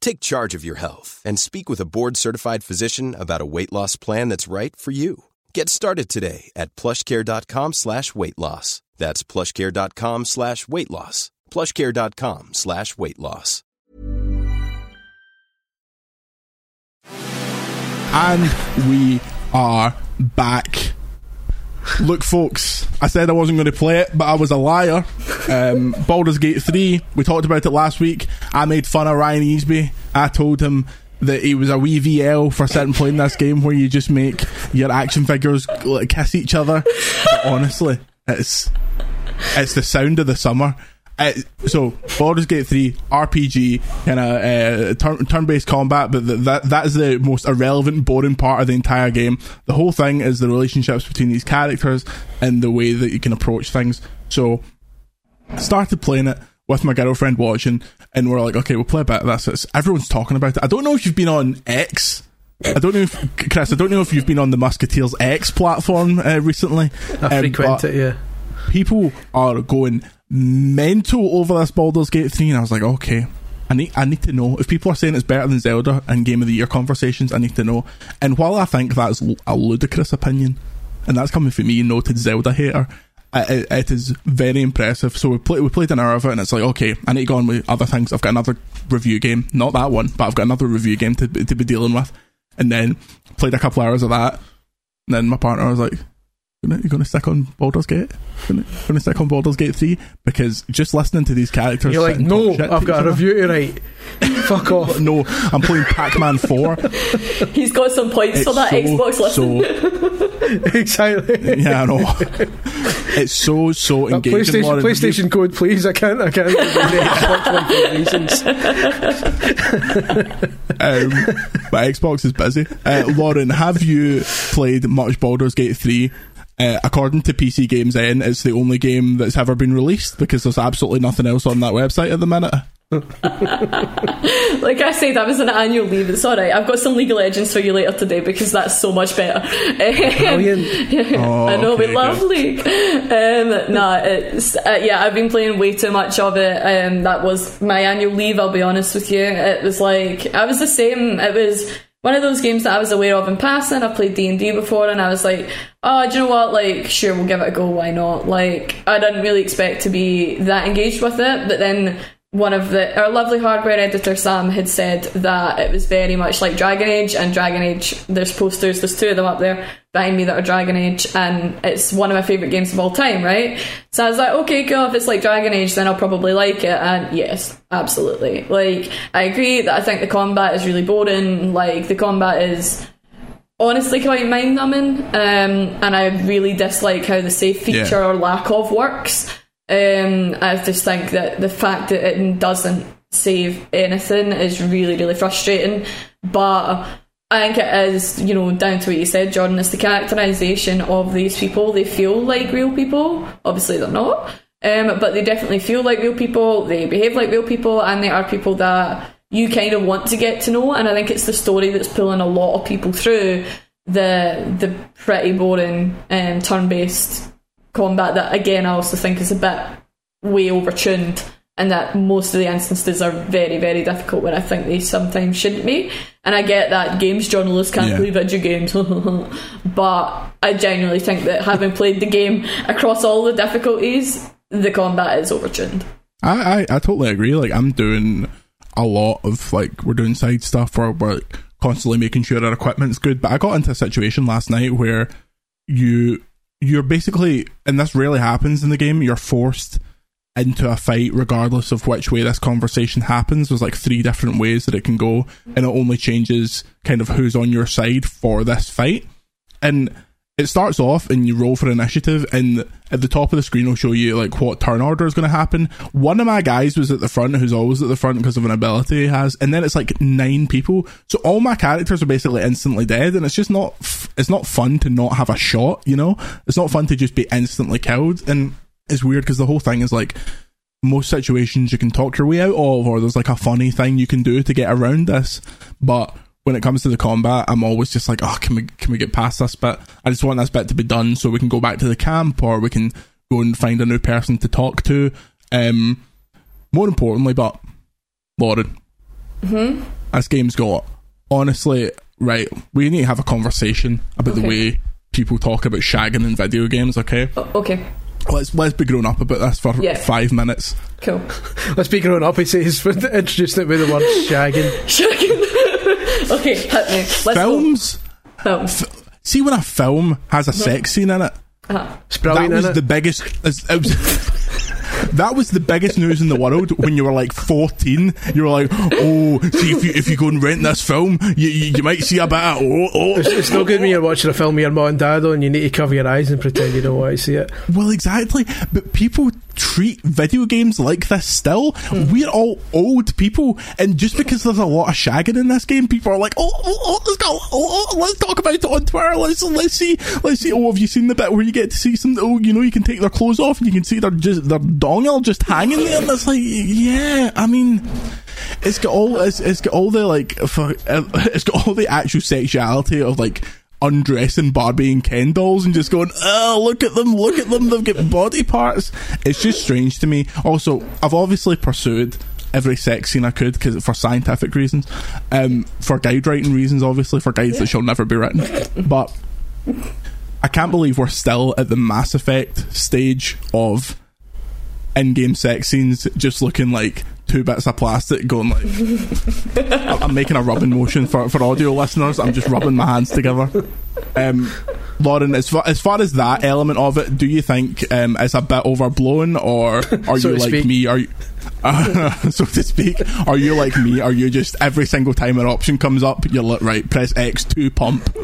Take charge of your health and speak with a board-certified physician about a weight loss plan that's right for you. Get started today at plushcare.com slash weight loss. That's plushcare.com slash weight loss. plushcare.com slash weight loss. And we are back. Look, folks, I said I wasn't going to play it, but I was a liar. Um, Baldur's Gate 3, we talked about it last week. I made fun of Ryan Easby. I told him that he was a wee VL for sitting playing this game where you just make your action figures like, kiss each other. But honestly, it's it's the sound of the summer. So Baldur's Gate 3 RPG kind of uh, turn turn based combat, but th- that that is the most irrelevant, boring part of the entire game. The whole thing is the relationships between these characters and the way that you can approach things. So started playing it with my girlfriend watching, and we're like, okay, we'll play a bit of this. It's, everyone's talking about it. I don't know if you've been on X. I don't know if Chris. I don't know if you've been on the Musketeers X platform uh, recently. I um, frequent it, yeah. people are going mental over this Baldur's Gate 3 and I was like, okay, I need I need to know. If people are saying it's better than Zelda and Game of the Year conversations, I need to know. And while I think that's a ludicrous opinion, and that's coming from me, noted Zelda hater, it, it is very impressive. So we play, we played an hour of it, and it's like, okay, I need to go on with other things. I've got another review game, not that one, but I've got another review game to to be dealing with. And then played a couple hours of that. And then my partner was like, "You're going to stick on Baldur's Gate? Going to stick on Baldur's Gate three? Because just listening to these characters, You're like, sit and talk no, I've got a review to write. Fuck off. No, I'm playing Pikmin Four. He's got some points for that Xbox listen. so exactly. yeah, I know. It's so so engaging. PlayStation. PlayStation code, please. I can't. I can't. give Xbox one reasons. um, my Xbox is busy. Uh, Lauren, have you played much Baldur's Gate 3? Uh, according to PCGamesN, it's the only game that's ever been released because there's absolutely nothing else on that website at the minute. Like I said, I was on annual leave. It's alright. I've got some League of Legends for you later today because that's so much better. Brilliant. Oh, I know, we love good. League. Um, nah, it's, uh, yeah, I've been playing way too much of it. Um, that was my annual leave, I'll be honest with you. It was like, I was the same. It was one of those games that I was aware of in passing. I've played D&D before and I was like, oh, do you know what? Like, sure, we'll give it a go. Why not? Like, I didn't really expect to be that engaged with it, but then one of the our lovely hardware editor Sam had said that it was very much like Dragon Age and Dragon Age there's posters there's two of them up there behind me that are Dragon Age and it's one of my favourite games of all time right? So I was like okay cool if it's like Dragon Age then I'll probably like it and yes absolutely. Like I agree that I think the combat is really boring like the combat is honestly quite mind numbing um, and I really dislike how the save feature Yeah. or lack of works um, I just think that the fact that it doesn't save anything is really, really frustrating. But I think it is, you know, down to what you said, Jordan, it's the characterization of these people. They feel like real people. Obviously, they're not. Um, but they definitely feel like real people. They behave like real people, and they are people that you kind of want to get to know. And I think it's the story that's pulling a lot of people through the the pretty boring um, turn based combat that again I also think is a bit way overtuned and that most of the instances are very very difficult when I think they sometimes shouldn't be and I get that games journalists can't Yeah. play video games but I genuinely think that having played the game across all the difficulties the combat is overtuned I, I, I totally agree. Like I'm doing a lot of like we're doing side stuff where we're constantly making sure our equipment's good. But I got into a situation last night where you you're basically, and this rarely happens in the game. You're forced into a fight regardless of which way this conversation happens. There's like three different ways that it can go, and it only changes kind of who's on your side for this fight. And it starts off and you roll for initiative and at the top of the screen will show you like what turn order is going to happen. One of my guys was at the front who's always at the front because of an ability he has and then it's like nine people. So all my characters are basically instantly dead and it's just not f- it's not fun to not have a shot you know? It's not fun to just be instantly killed and it's weird because the whole thing is like most situations you can talk your way out of or there's like a funny thing you can do to get around this. But when it comes to the combat, I'm always just like, oh, can we can we get past this bit? I just want this bit to be done so we can go back to the camp or we can go and find a new person to talk to. Um, more importantly, but Lauren, hmm this game's got honestly right. We need to have a conversation about the way people talk about shagging in video games. Okay, O- okay, let's let's be grown up about this for Yeah. five minutes. cool. Let's be grown up. He says, "For introducing it with the word shagging. Shagging. okay, hit me. Let's Films. go. Films. See when a film has a sex scene in it. Uh-huh. It's brilliant, that was isn't the biggest. It was, that was the biggest news in the world when you were like fourteen. You were like, "Oh, see if you if you go and rent this film, you you, you might see a bit. Of, oh, oh." It's, it's no good when you're watching a film with your mum and dad on. You need to cover your eyes and pretend you don't want to see it. Well, exactly. But people treat video games like this still. Hmm. We're all old people, and just because there's a lot of shagging in this game, people are like, "Oh, oh, oh let's go. Oh, oh, let's talk about it on Twitter. Let's let's see. Let's see. Oh, have you seen the bit where you get to see some? Oh, you know, you can take their clothes off and you can see their just their dongle just hanging there. And it's like, yeah. I mean, it's got all it's, it's got all the like for, uh, it's got all the actual sexuality of like undressing Barbie and Ken dolls and just going, oh look at them, look at them, they've got body parts. It's just strange to me. Also, I've obviously pursued every sex scene I could because for scientific reasons, um, for guide writing reasons, obviously for guides that shall never be written, but. I can't believe we're still at the Mass Effect stage of in-game sex scenes just looking like two bits of plastic going like I'm I'm making a rubbing motion for, for audio listeners. I'm just rubbing my hands together. Um, Lauren as far, as far as that element of it do you think um, it's a bit overblown or are So you like speak. me? Are you uh, so to speak are you like me? Are you just every single time an option comes up you're like right press X to pump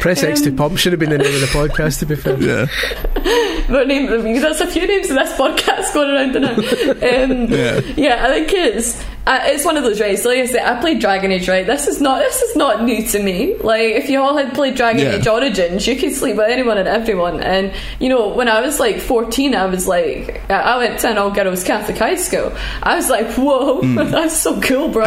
Press X to pump should have been the name of the podcast. To be fair, yeah But name, there's a few names of this podcast going around now. Um, Yeah. yeah, I think it's uh, it's one of those right. So like I said, I played Dragon Age. Right, this is not this is not new to me. Like if you all had played Dragon Yeah. Age Origins, you could sleep with anyone and everyone. And you know, when I was like 14, I was like, I- I went to an all girls Catholic high school. I was like, whoa, that's so cool, bro.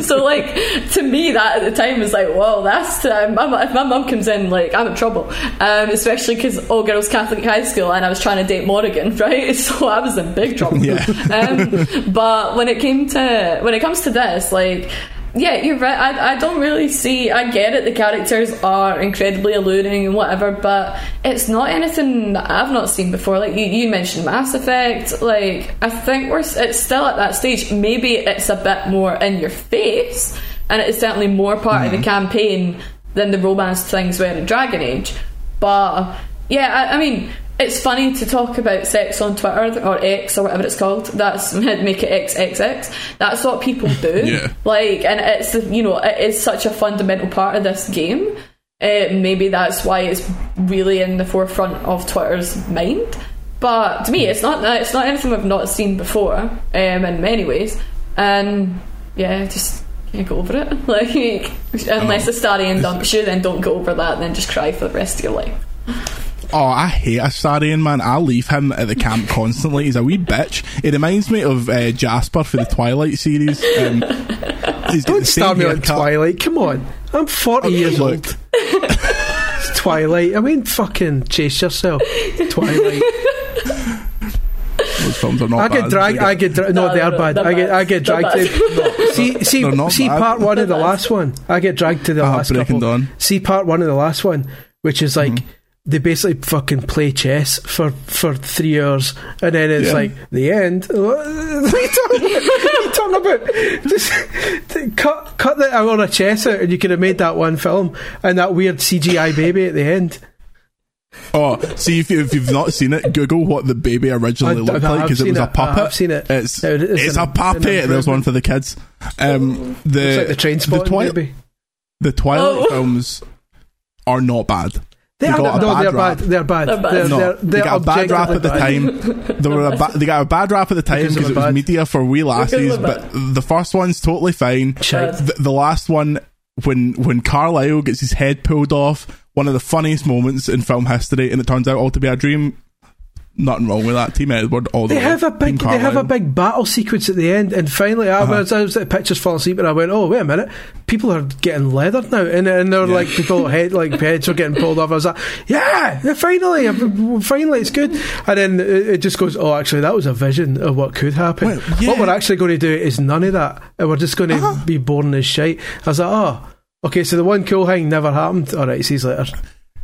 so like to me, that at the time was like, whoa, that's if my mum comes in, like I'm in trouble. Um, especially because all girls Catholic high school, and I was trying to date Morrigan, right? So I was in big trouble. Yeah. um, but when it came to when it comes to this, like. Yeah, you're right. I, I don't really see. I get it. The characters are incredibly alluring and whatever, but it's not anything that I've not seen before. Like you, you mentioned Mass Effect. Like I think we're it's still at that stage. Maybe it's a bit more in your face, and it's certainly more part of the campaign than the romance things were in Dragon Age. But yeah, I, I mean, it's funny to talk about sex on Twitter or X or whatever it's called. That's make it XXX. That's what people do. Yeah. Like, and it's you know it is such a fundamental part of this game. Uh, maybe that's why it's really in the forefront of Twitter's mind. But to me, it's not. It's not anything we've not seen before. Um, in many ways, and yeah, just can't go over it. Like, unless Astarion dumps you, then don't go over that. And then just cry for the rest of your life. Oh, I hate Astarion, man. I leave him at the camp constantly. He's a wee bitch. It reminds me of uh, Jasper for the Twilight series. Um, he's don't the same start me on haircut. Twilight. Come on, I'm 40 years Look, old. It's Twilight. I mean, fucking chase yourself. Twilight. Those films are not I get bad. dragged. I get dra- no, No, they no, are no, bad. I get bad. I get They're dragged. To, see see not see bad. part one of the last one. I get dragged to the Ah, last Breaking couple. Dawn. See part one of the last one, which is like Mm-hmm. they basically fucking play chess for, for three hours, and then it's Yeah. like the end. What are you talking, what are you talking about? Just cut cut the hour of chess out, and you could have made that one film, and that weird CGI baby at the end. Oh, see if, you, if you've not seen it, Google what the baby originally I- looked I- like because it seen was a it. puppet. I've seen it. It's It is it's an- a an puppet. There's improvement. one for the kids. Um, the like the Trainspotting Twi- baby. the Twilight Oh. films are not bad. They, They are, got a no, bad they're rap. bad. They're bad. They're bad. They're, No, they're, they they're got a bad rap at the bad. time. They were a ba- they got a bad rap at the time Because because of it was bad- media for wee lassies. But the first one's totally fine. The, the last one, when when Carlisle gets his head pulled off, one of the funniest moments in film history, and it turns out all to be a dream. Nothing wrong with that. Team Edward, all the They way. have a big, they have a big battle sequence at the end, and finally, I, uh-huh. was, I was at pictures falling asleep, and I went, "Oh, wait a minute! People are getting leathered now," and, and they're like, people head like heads are getting pulled off. I was like, "Yeah, yeah, finally, finally, it's good." And then it, it just goes, "Oh, actually, that was a vision of what could happen. Well, yeah. What we're actually going to do is none of that, and we're just going to uh-huh. be boring as shite." I was like, "Oh." Okay, so the one cool thing never happened. All right, see you later.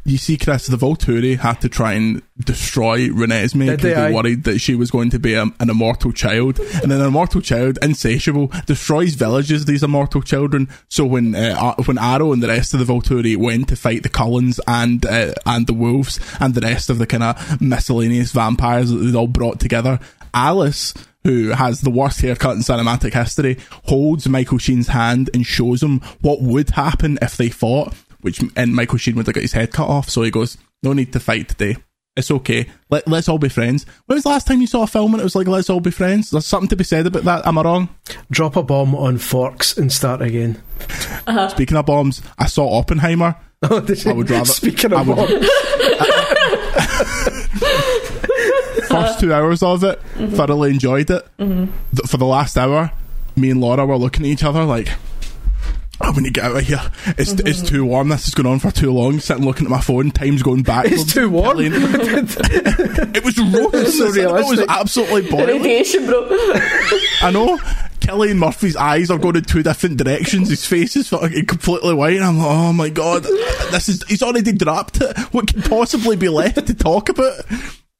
You see, Chris, the Volturi had to try and destroy Renesmee because they, they, worried that she was going to be a, an immortal child. And an immortal child, insatiable, destroys villages, these immortal children. So when uh, when Aro and the rest of the Volturi went to fight the Cullens and uh, and the Wolves and the rest of the kind of miscellaneous vampires that they'd all brought together, Alice who has the worst haircut in cinematic history, holds Michael Sheen's hand and shows him what would happen if they fought. Which and Michael Sheen would have got his head cut off, so he goes, "No need to fight today. It's okay. Let, let's all be friends." When was the last time you saw a film and it was like, "Let's all be friends"? There's something to be said about that. Am I wrong? Drop a bomb on forks and start again. Uh-huh. Speaking of bombs, I saw Oppenheimer. Oh, did you- I would rather- Speaking I of would- bombs, First two hours of it, mm-hmm. thoroughly enjoyed it. Mm-hmm. Th- For the last hour, me and Laura were looking at each other like. I want to get out of here. It's it's too warm. This has gone on for too long. Sitting looking at my phone. Time's going back. it's too warm. It was roasting. so it was absolutely boiling. Radiation, bro. I know. Cillian Murphy's eyes are going in two different directions. His face is fucking completely white. And I'm like, oh my god, this is. He's already dropped it. What could possibly be left to talk about?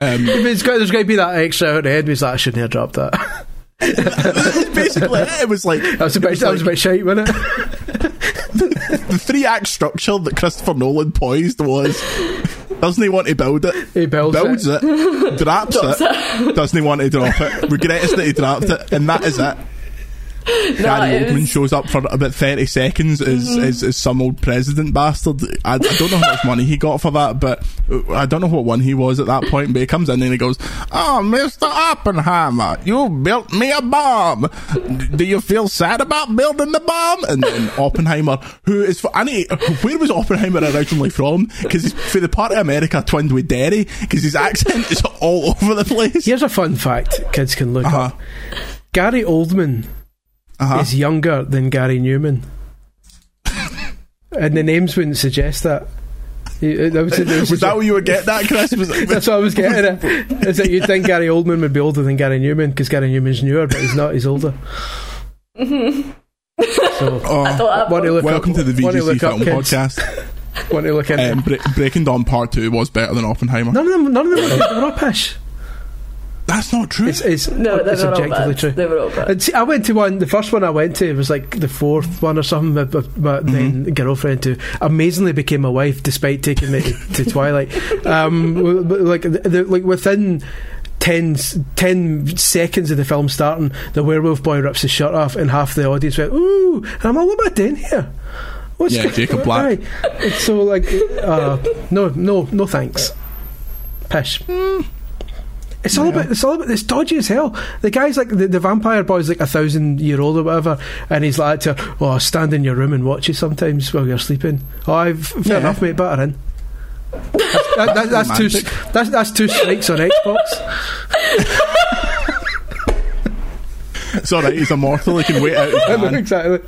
Um, It's got, there's going to be that extra out of the head. He's like, I shouldn't have dropped that. basically, it was like That was a bit, it was that was a like bit shite, wasn't it? the three act structure that Christopher Nolan poised was. Doesn't he want to build it? He builds builds it. it, drops it, doesn't he want to drop it? Regrets that he dropped it, and that is it. Gary Oldman was- shows up for about 30 seconds as, Mm-hmm. as, as some old president bastard. I, I don't know how much money he got for that, but uh, I don't know what one he was at that point. But he comes in and he goes, Oh, Mr. Oppenheimer, you built me a bomb. Do you feel sad about building the bomb? And then Oppenheimer, who is, for, I need, where was Oppenheimer originally from? Because he's for the part of America twinned with Derry, because his accent is all over the place. Here's a fun fact kids can look Uh-huh. up. Gary Oldman Uh-huh. is younger than Gary Numan. and the names wouldn't suggest that. You- that was, was, Was that what you were getting that, Chris? Was, That's what I was getting at. Is that you'd think Gary Oldman would be older than Gary Numan because Gary Numan's newer, but he's not. He's older. so, Oh, I thought that want to look welcome up, to the want to VGC look Film kids. Podcast. Want to look into Um, Bre- Breaking Dawn Part 2 was better than Oppenheimer. None of them. None of them were rubbish. That's not true. It's, it's, No, they it's were all objectively bad. true. They were all bad. And see, I went to one. The first one I went to was like the fourth one or something. But, but, but then girlfriend who amazingly became my wife despite taking me to, to Twilight. Um, but like the, the, like within. 10, s- 10 seconds of the film starting, the werewolf boy rips his shirt off, and half the audience went, "Ooh!" And I'm like, "What am I doing here?" What's Yeah, go- Jacob Black. Aye. It's so like, uh, no, no, no, thanks. Pish. It's all about. It's all about. It's dodgy as hell. The guy's like the, the vampire boy's like a thousand year old or whatever, and he's like to, "Oh, stand in your room and watch you sometimes while you're sleeping." Oh, I've fair Yeah. enough, mate. Butter in. That's, that, that, that's two. Romantic. That's that's two strikes on Xbox. It's alright, he's immortal, he can wait out exactly.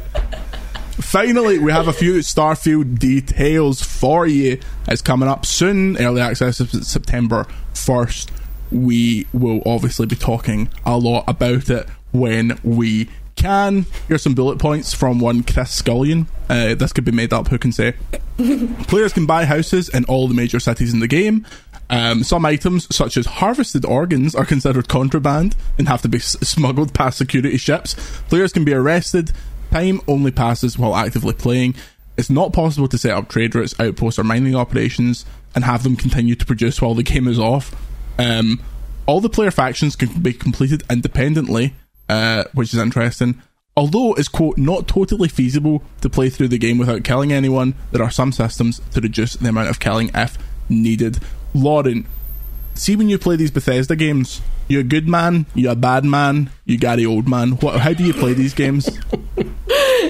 Finally, we have a few Starfield details for you. It's coming up soon, early access is September 1st. We will obviously be talking a lot about it when we can. Here's some bullet points from one Chris Scullion. Uh, this could be made up, who can say? Players can buy houses in all the major cities in the game. Um, some items, such as harvested organs, are considered contraband and have to be s- smuggled past security ships. Players can be arrested. Time only passes while actively playing. It's not possible to set up trade routes, outposts, or mining operations and have them continue to produce while the game is off. Um, all the player factions can be completed independently, uh, which is interesting. Although it's quote not totally feasible to play through the game without killing anyone, there are some systems to reduce the amount of killing if needed. Lauren, see when you play these Bethesda games, you're a good man, you're a bad man, you Gary old man. What? How do you play these games?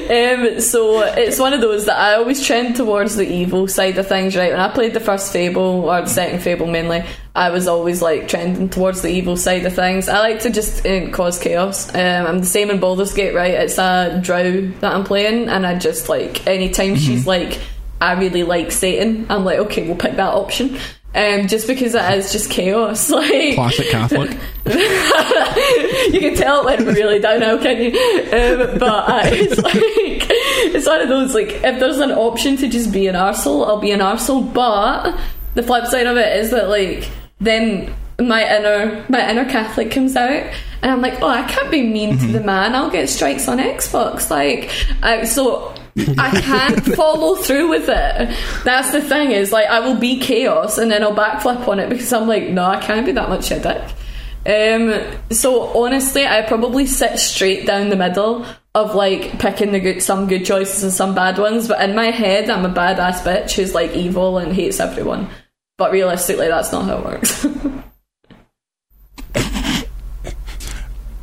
Um, so it's one of those that I always trend towards the evil side of things, right? When I played the first Fable or the second Fable mainly, I was always like trending towards the evil side of things. I like to just uh, cause chaos. Um, I'm the same in Baldur's Gate, right? It's a drow that I'm playing, and I just like anytime she's like, I really like Satan, I'm like, okay, we'll pick that option. Um, just because it is just chaos, like Classic Catholic. you can tell it went really downhill, can you? Um, but uh, it's like it's one of those like if there's an option to just be an arsehole, I'll be an arsehole. But the flip side of it is that like then my inner my inner Catholic comes out. And I'm like, oh, I can't be mean to the man. I'll get strikes on Xbox. Like, I, so I can't follow through with it. That's the thing is like I will be chaos and then I'll backflip on it because I'm like, no, I can't be that much a dick. Um, so honestly, I probably sit straight down the middle of like picking the good, some good choices and some bad ones. But in my head, I'm a badass bitch who's like evil and hates everyone. But realistically, that's not how it works.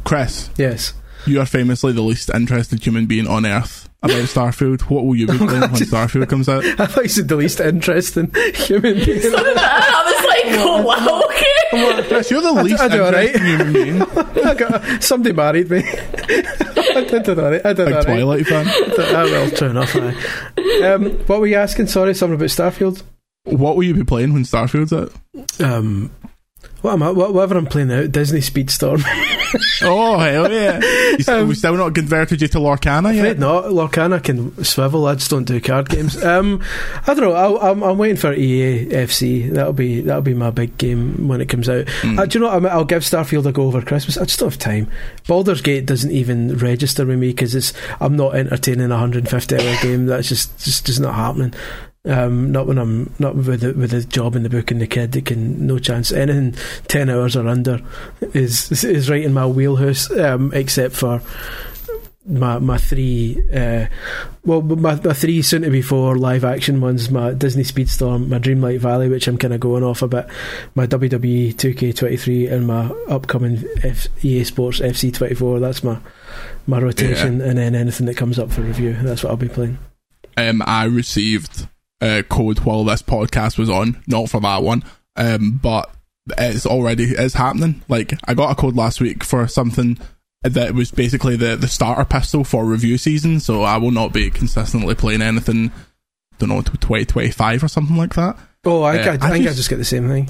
Chris, Yes. you are famously the least interested human being on earth about Starfield. What will you be playing when Starfield comes out? I thought you said the least interesting human being. I was like, oh wow, okay. Chris, you're the least I do alright. interesting human being. I got, somebody married me. I did alright. I did Big alright. Twilight fan. Ah, well, true enough. Aye. Um, what were you asking? Sorry, something about Starfield. What will you be playing when Starfield's out? Um, what am I? Whatever I'm playing out, Disney Speedstorm. Oh hell yeah! Still, we still not converted you to Lorcana yet. Not. Lorcana can swivel. I just don't do card games. Um, I don't know. I'm, I'm waiting for EA FC. That'll be that'll be my big game when it comes out. Uh, do you know? what? I'll give Starfield a go over Christmas. I just don't have time. Baldur's Gate doesn't even register with me because it's I'm not entertaining a 150 hour game. That's just just just not happening. Um, not when I'm not with the, with the job and the book and the kid. It can no chance. Anything ten hours or under is is right in my wheelhouse. Um, except for my my three uh, well my, my three soon to be four live action ones my Disney Speedstorm my Dreamlight Valley which I'm kind of going off a bit my WWE 2K23 and my upcoming F- EA Sports FC24 that's my my rotation and then anything that comes up for review that's what I'll be playing um, I received a code while this podcast was on, not for that one, um, but it's already it's happening. Like I got a code last week for something that was basically the the starter pistol for review season. So I will not be consistently playing anything. Don't know, to twenty twenty five or something like that. oh I, Uh, I, I I think I just- just get the same thing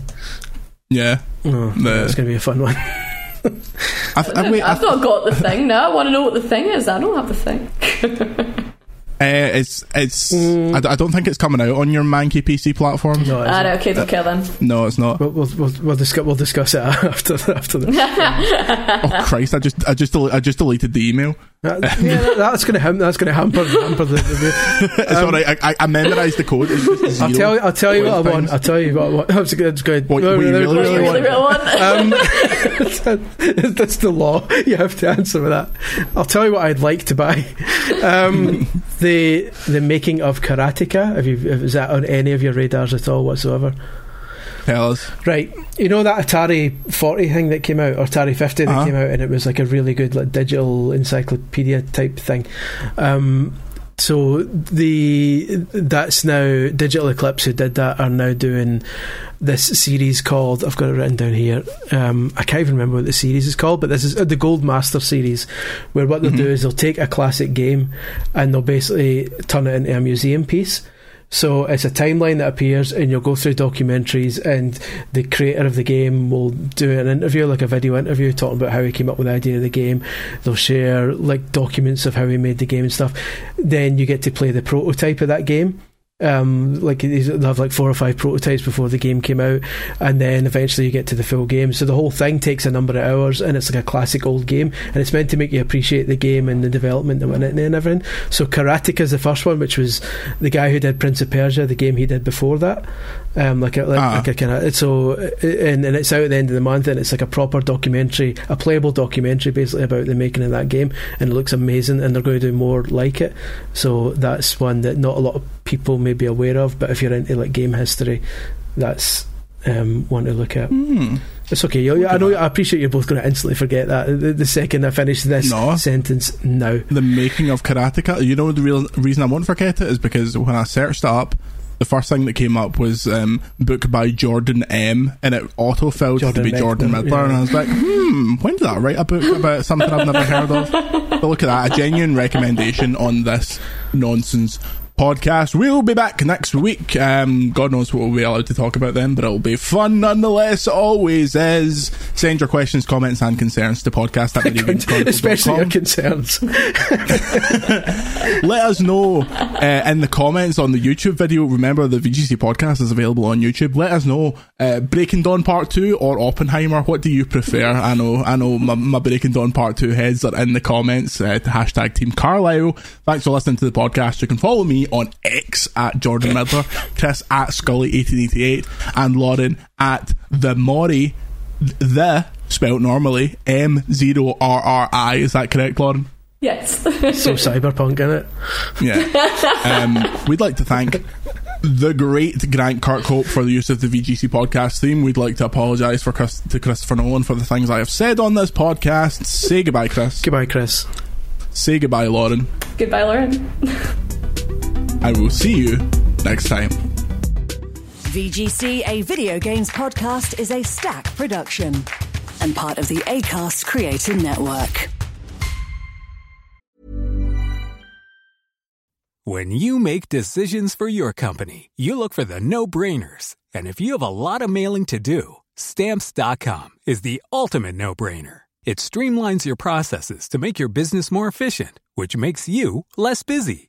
Yeah, oh, The- it's going to be a fun one I, I, wait, I, I've not got the thing now. I want to know what the thing is. I don't have the thing. uh, it's it's. I, d- I don't think it's coming out on your manky PC platform. no, it's Ah, not. okay, don't care then. No, it's not. We'll, we'll, we'll, we'll, discuss, we'll discuss it after after the, Oh Christ! I just I just del- I just deleted the email. That, yeah, that's going to ham- that's going to hamper hamper the review. It's alright. I, I, I memerized the code. I'll tell you. I'll tell you what I want. I'll tell you what I want. I was going. going What- what you really, really Really, want? real one. Um, that's the law. You have to answer with that. I'll tell you what I'd like to buy. Um, the the making of Karateka. Have you? Is that on any of your radars at all whatsoever? Tell us. Right. You know that Atari 40 thing that came out, or Atari 50 that Uh-huh. came out, and it was like a really good like digital encyclopedia type thing. Um, so the that's now Digital Eclipse who did that are now doing this series called I've got it written down here. Um, I can't even remember what the series is called, but this is uh, the Gold Master series, where what they'll do is they'll take a classic game and they'll basically turn it into a museum piece So it's a timeline that appears, and you'll go through documentaries, and the creator of the game will do an interview, like a video interview, talking about how he came up with the idea of the game. They'll share like documents of how he made the game and stuff. Then you get to play the prototype of that game um, like they have like four or five prototypes before the game came out, and then eventually you get to the full game. So the whole thing takes a number of hours, and it's like a classic old game, and it's meant to make you appreciate the game and the development that went in it and everything. So Karateka is the first one, which was the guy who did Prince of Persia, the game he did before that. Um, like a, like, ah. like a kind of so, and, and it's out at the end of the month, and it's like a proper documentary, a playable documentary, basically about the making of that game, and it looks amazing, and they're going to do more like it. So that's one that not a lot of people may be aware of, but if you're into like game history, that's um, one to look at. Mm. It's okay. You, I know. I appreciate you're both going to instantly forget that the, the second I finish this no. sentence. Now, the making of Karateka. You know the real reason I won't forget it is because when I searched it up, the first thing that came up was um, book by Jordan M, and it auto filled to be Jordan Middler, yeah. and I was like, hmm, when did I write a book about something I've never heard of? But look at that, a genuine recommendation on this nonsense podcast. We'll be back next week. Um, God knows what we'll be allowed to talk about then, but it'll be fun nonetheless. Always is. Send your questions, comments, and concerns to podcast at Especially your concerns. Let us know uh, in the comments on the YouTube video. Remember, the VGC podcast is available on YouTube. Let us know uh, Breaking Dawn Part 2 or Oppenheimer. What do you prefer? I know, I know my, my Breaking Dawn Part 2 heads are in the comments. Uh, hashtag Team Carlisle. Thanks for listening to the podcast. You can follow me on X at Jordan Middler, Chris at Scully1888, and Lauren at the Mori, the spelt normally M zero R R I. Is that correct, Lauren? Yes. so cyberpunk in it. Yeah. Um, we'd like to thank the great Grant Kirkhope for the use of the VGC podcast theme. We'd like to apologise for Chris, to Christopher Nolan for the things I have said on this podcast. Say goodbye, Chris. Goodbye, Chris. Say goodbye, Lauren. Goodbye, Lauren. I will see you next time. VGC, a video games podcast, is Acast production and part of the ACAST Creator Network. When you make decisions for your company, you look for the no brainers. And if you have a lot of mailing to do, stamps.com is the ultimate no brainer. It streamlines your processes to make your business more efficient, which makes you less busy.